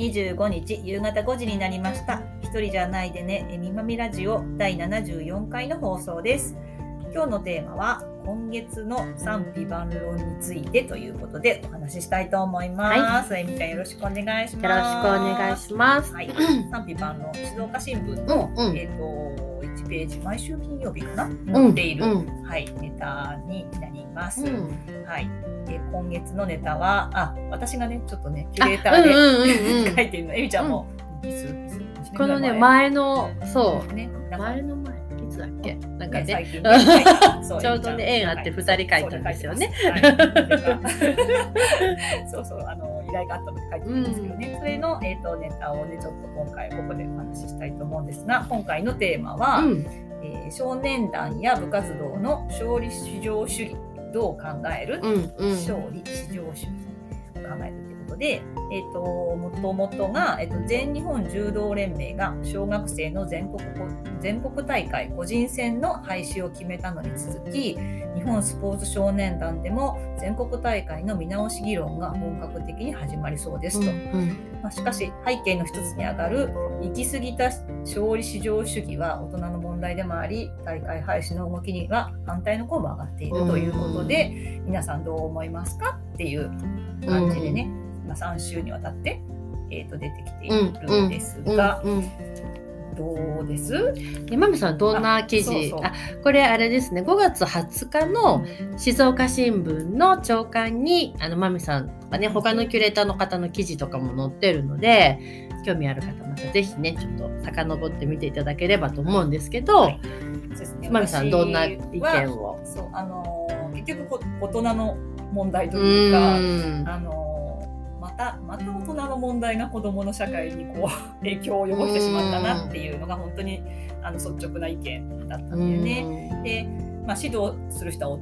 25日夕方5時になりました。一人じゃないでね、えみまみラジオ第74回の放送です。今日のテーマは今月の賛否万論についてということでお話ししたいと思います。えみちゃんよろしくお願いします。よろしくお願いします。はい、賛否万論静岡新聞の、うんうんえっ、と1ページ毎週金曜日かな？に載っている、うん。はいネタになります。うん。はい。で今月のネタはあ私がねちょっとねキュあレーターで、うんうん 書いてるの。えみちゃんも、このね、前の、そう、ね前の前、いつだっけ？なんかね。ね、ね 書いちょうどね縁あって二人書いたんですよね。はいそうそうあの依頼があったので書いてるんですけどね、それの、えー、とネタをねちょっと今回ここでお話ししたいと思うんですが今回のテーマは、うん、えー少年団や部活動の勝利至上主義。どう考える、うん、うん。勝利至上主義。を考える？で、えー、ともともとが、えー、と全日本柔道連盟が小学生の全国全国大会個人戦の廃止を決めたのに続き日本スポーツ少年団でも全国大会の見直し議論が本格的に始まりそうですと。うんまあ、しかし背景の一つに上がる行き過ぎた勝利至上主義は大人の問題でもあり大会廃止の動きには反対の声も上がっているということで、皆さんどう思いますか？っていう感じでね、まあ、3週にわたって、えー、と出てきているんですうん、が、うん。どうです？で、マミさん、どんな記事？あそうそう。あこれあれですね、5月20日の静岡新聞の朝刊に、あの、マミさんとかね、他のキュレーターの方の記事とかも載ってるので、興味ある方、またぜひね、ちょっと遡ってみていただければと思うんですけど、はい。そうですね。マミさん、どんな意見を？そうあのー結局こ大人の問題とういうか。あのたまた大人の問題が子どもの社会にこう 影響を及ぼしてしまったなっていうのが本当にあの率直な意見だったんだよね。で、まあ、指導する人は大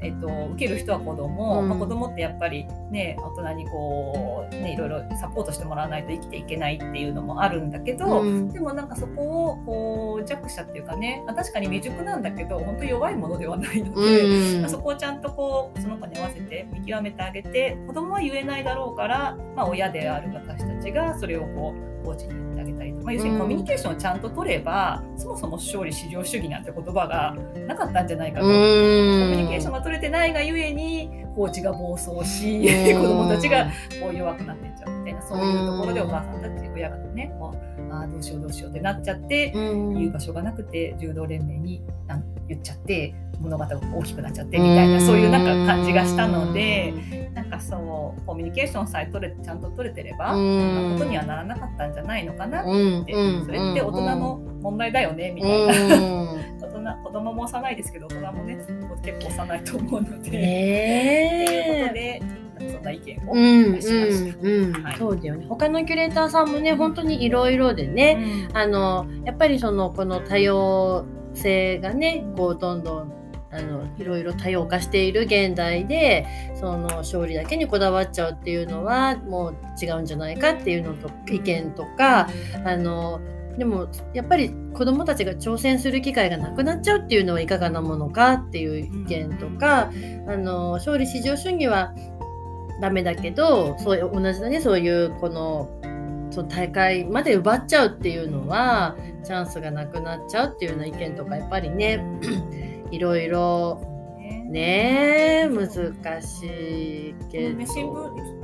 人、えっと、受ける人は子供、うんまあ、子供ってやっぱりね大人にこう、ね、いろいろサポートしてもらわないと生きていけないっていうのもあるんだけど、うんでもなんかそこをこう弱者っていうかねあ確かに未熟なんだけど本当弱いものではないので。うんまあそこをちゃんとこうその子に合わせて見極めてあげて子供は言えないだろうから、まあ、親である私たちがそれをこうコーチにまあ、要するにうん。コミュニケーションをちゃんと取れば、そもそも勝利至上主義なんて言葉がなかったんじゃないかと。うコミんュニケーションが取れてないがゆえにコーチが暴走しうん。子供たちがこう弱くなっていっちゃうみたいなそういうところでお母さんたち親がねもうあーどうしようどうしようってなっちゃってうん。言う場所がなくて柔道連盟に言っちゃって物語が大きくなっちゃってみたいなそういうなんか感じがしたのでなんかそうコミュニケーションさえ取れちゃんと取れてれば、うん。こんなことにはならなかったんじゃないのかなって、うんそれって大人の問題だよねみたいな、大人子供も幼いですけど大人もね結構幼いと思うので、っていうことねでそんな意見をうん出しました。うんうん。はい。そうだよね。他のキュレーターさんもね本当にいろいろでね、あのやっぱりそのこの多様性がねこうどんどんあのいろいろ多様化している現代でその勝利だけにこだわっちゃうっていうのはもう違うんじゃないかっていうのと意見とかあのでもやっぱり子どもたちが挑戦する機会がなくなっちゃうっていうのはいかがなものかっていう意見とか、あの勝利至上主義はダメだけどそういう同じだねそういうこのその大会まで奪っちゃうっていうのはチャンスがなくなっちゃうっていうような意見とかやっぱりねいろいろねね難しいけど。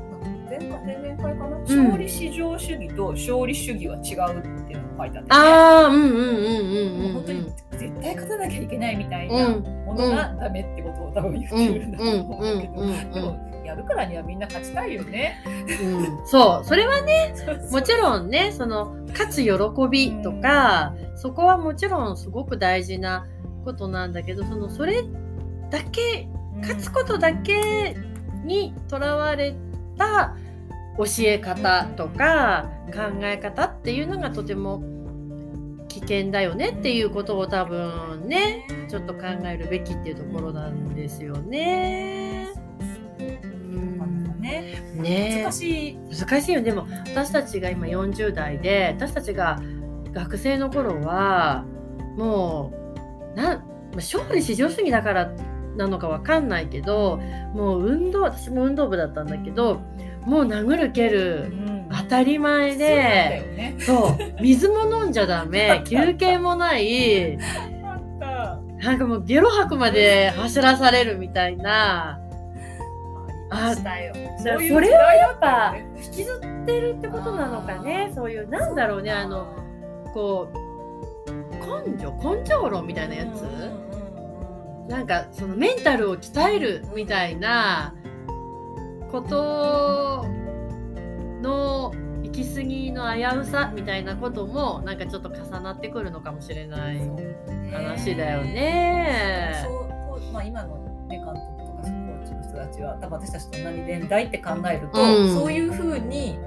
前回前々回かな、勝利至上主義と勝利主義は違うっていうのが書いてあって、ね、ああうんうんうんうんうん本当に絶対勝たなきゃいけないみたいなものがダメってことを多分言ってるんだと思うんだけど、でもやるからにはみんな勝ちたいよね。うん、そうそれはねもちろんねその勝つ喜びとか、そこはもちろんすごく大事なことなんだけどそのそれだけ勝つことだけにとらわれた教え方とか考え方っていうのがとても危険だよねっていうことを多分ねちょっと考えるべきっていうところなんですよね。ね。ね難しい。難しいよ。でも私たちが今40代で私たちが学生の頃はもうな勝利至上主義だからなのかわかんないけどもう運動私も運動部だったんだけどもう殴る蹴る当たり前で、そう水も飲んじゃダメ 休憩もないなんかもうゲロ吐くまで走らされるみたいな。あしたよ。それはやっぱ引きずってるってことなのかね。そういうなんだろうねあのこう根性根性論みたいなやつ、なんかそのメンタルを鍛えるみたいなことの行き過ぎの危うさみたいなこともなんかちょっと重なってくるのかもしれない話だよね。そうまあ、今の、ね、監督とかコーチの人たちは多分私たちと同じ年代って考えると、うん、そういうふうに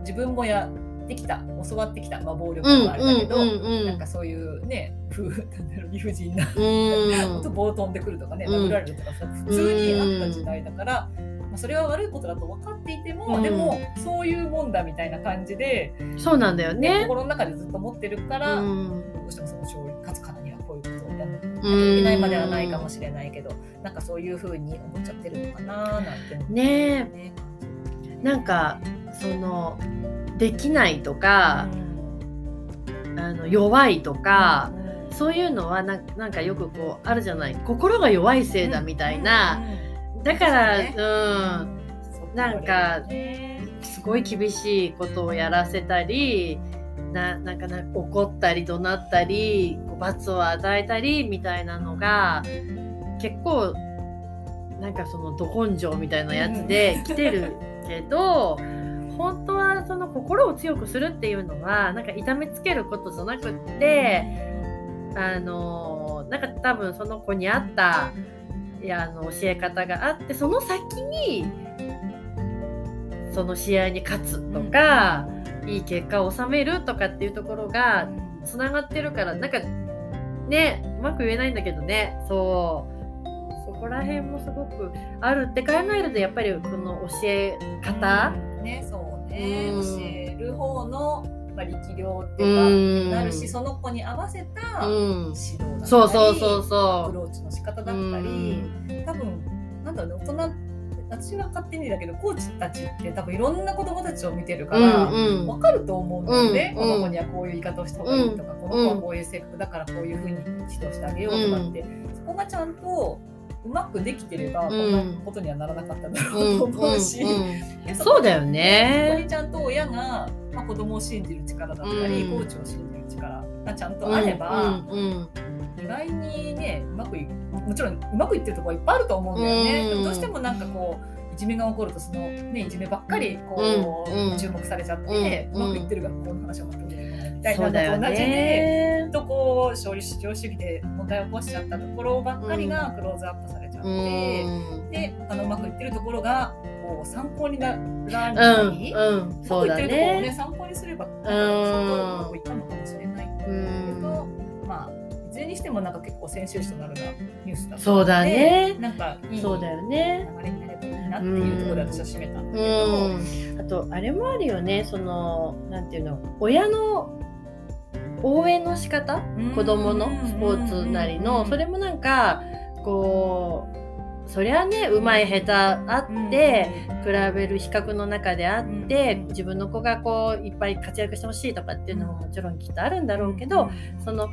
自分もやってきた教わってきた、まあ、暴力もあれだけど、なんかそういうね 理不尽な、うん、と棒飛んでくるとかね殴られるとかさ、普通にあった時代だから。まあ、それは悪いことだと分かっていても、うん、でもそういうもんだみたいな感じでそうなんだよね。心の中でずっと思ってるから、うん、どうしてもその勝利勝つからにはこういうことをやらなきゃいけないまではないかもしれないけど、ん、なんかそういうふうに思っちゃってるのかななんてねねなんかそのできないとか、うん、あの弱いとか、そういうのはななんかよくこうあるじゃない。心が弱いせいだみたいな。だから、ね、うん、なんか、すごい厳しいことをやらせたり、ななんかな怒ったり怒鳴ったり罰を与えたりみたいなのが結構なんかそのど根性みたいなやつで来てるけど、本当はその心を強くするっていうのはなんか痛めつけることじゃなくってあのなんか多分その子に合ったいやあの教え方があってその先にその試合に勝つとか、うん、いい結果を収めるとかっていうところがつながってるからなんかねうまく言えないんだけどね。そう。そこら辺もすごくあるって考えるとやっぱりこの教え方、ねそうね、うん、教える方のまあ、力量っていうか、なるしその子に合わせた指導だったり、そうそうそうそう。アプローチの仕方だったり、多分なんだろうね大人私は勝手にだけどコーチたちって多分いろんな子供たちを見てるから、うんうん、分かると思うんだよね、うん。うん、この子にはこういう言い方をした方がいいとか、うん、この子はこういう性格だからこういうふうに指導してあげようとかって、そこがちゃんとうまくできてれば、こんなことにはならなかっただろうと思うし、そうだよね。そこにちゃんと親が、まあ、子供を信じる力だったり、コーチを信じる力がちゃんとあれば、意外にねうまくいもちろんうまくいってるところはいっぱいあると思うんだよね。どうしてもなんかこういじめが起こるとその、ね、いじめばっかりこう、注目されちゃって、うまくいってる学校の話をまとめるみたいなのと同じで、とこう勝利至上主義で問題を起こしちゃったところばっかりがクローズアップされちゃって、であのうまくいってるところがこう参考にならない、うんうん、そうだね。うまくいってるところをね参考にすれば、うん、そのうまくいったのかもしれないけど、まあいずれにしてもなんか結構先週となるなニュースだったそうだね。なんかいいそうだよね。流れになればいいなっていうところで私は締めたんだけど、あとあれもあるよね。そのなんていうの親の応援の仕方？子供のスポーツなりの。それもなんかこうそりゃねうまい下手あって比べる比較の中であって自分の子がこういっぱい活躍してほしいとかっていうのももちろんきっとあるんだろうけどその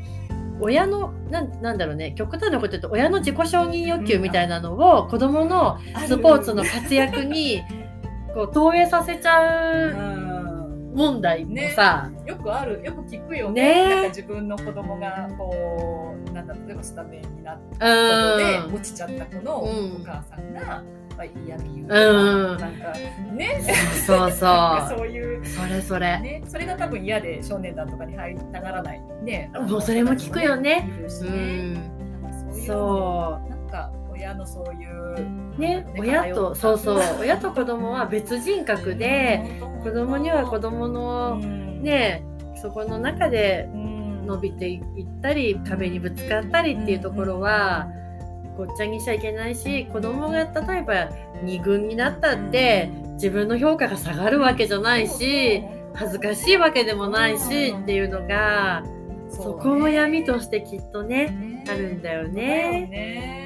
親のなんなんだろうね極端なこと言うと親の自己承認欲求みたいなのを子供のスポーツの活躍にこう投影させちゃううん問題もさ、よくあるよく聞くよね。ね。なんか自分の子供がこうなんだ例えばスタメンになったうことでん。落ちちゃった子のおうん。母さんが、まあ、嫌味言うとうん。か、なんかね。そうそう。そういうそれそれ、ね、それが多分嫌で少年団とかに入りたがらない。ね。もうそれも聞くよねいるしうね。んそういうなんか親のそういううね親とそうそう。親と子供は別人格で子供には子供のねそこの中で伸びていったり壁にぶつかったりっていうところはごっちゃにしちゃいけないし子供が例えば2軍になったって自分の評価が下がるわけじゃないし恥ずかしいわけでもないしっていうのがそこも闇としてきっとねあるんだよね。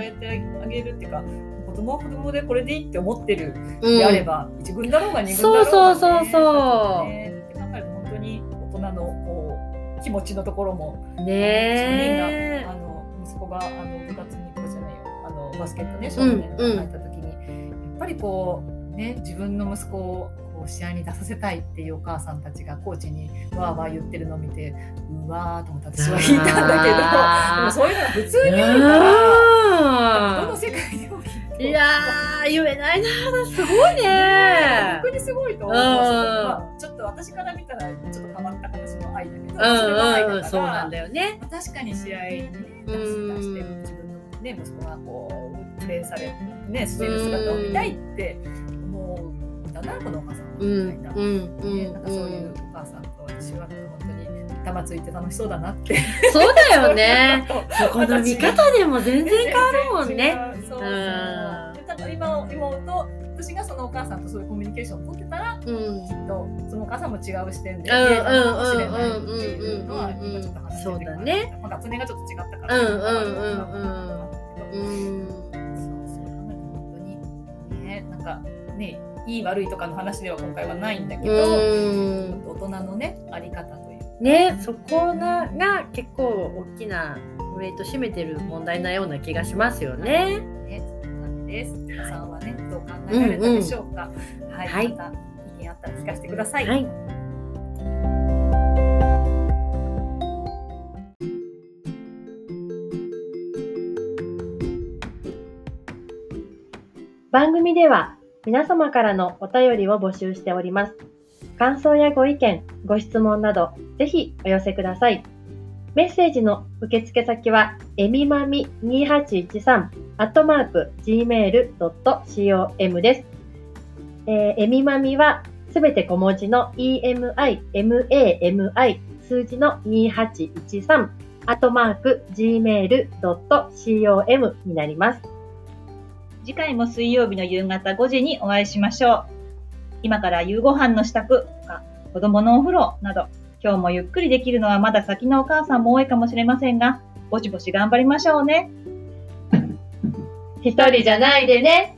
ねうん子供自身をねこう称えてあげるっていうか子供は子供でこれでいいって思ってるであれば、一軍だろうが二軍だろうが、ね、そうそうそうそう。ねって考えると本当に大人のこう気持ちのところもうん、ねあの息子があの部活に部活じゃないよ。あのバスケットね少年が入った時に、やっぱりこうね自分の息子を試合に出させたいっていうお母さんたちがコーチにわーわー言ってるのを見てうわーと思って私は引いたんだけどでもそういうのが普通にあるからいやー言えないなすごいね。本当にすごいと思う、うん。まあ、ちょっと私から見たらちょっと変わった形の愛だけど、うそれは愛だからそうなんだよね。まあ確かに試合にね出うんしてる自分の、ね、息子がこうプレーされ、ね、してる姿を見たいって思うんだなこのお母さんみたいな。んうんうね、んなんかそういうお母さんと私は玉ついて楽しそうだなって。そうだよね そそこの見方でも全然変わるもんね。そうそう多分今今思うと私がそのお母さんとそういうコミュニケーションを取ってたらうんきっとそのお母さんも違う視点でうん見えたのかもしれないっていうのはちょっと話しててそうだね。まあ学年がちょっと違ったから。うんうんうんうんそうそう考えると本当にねなんかねいい悪いとかの話では今回はないんだけど、うん大人のねあり方とねそこなが結構大きなウェイト占めてる問題なような気がしますよね。ね、そんな感じです。皆さんはね、どう考えられたでしょうか。はい、はいまた意見あったら聞かせてください。はい。番組では皆様からのお便りを募集しております。感想やご意見、ご質問など、ぜひお寄せください。メッセージの受付先は、えみまみ2813アットマーク gmail.com です。えーえみまみはすべて小文字の emi, mami 数字の2813アットマーク gmail.com になります。次回も水曜日の夕方5時にお会いしましょう。今から夕ご飯の支度とか、子供のお風呂など、今日もゆっくりできるのはまだ先のお母さんも多いかもしれませんが、ぼちぼち頑張りましょうね。一人じゃないでね。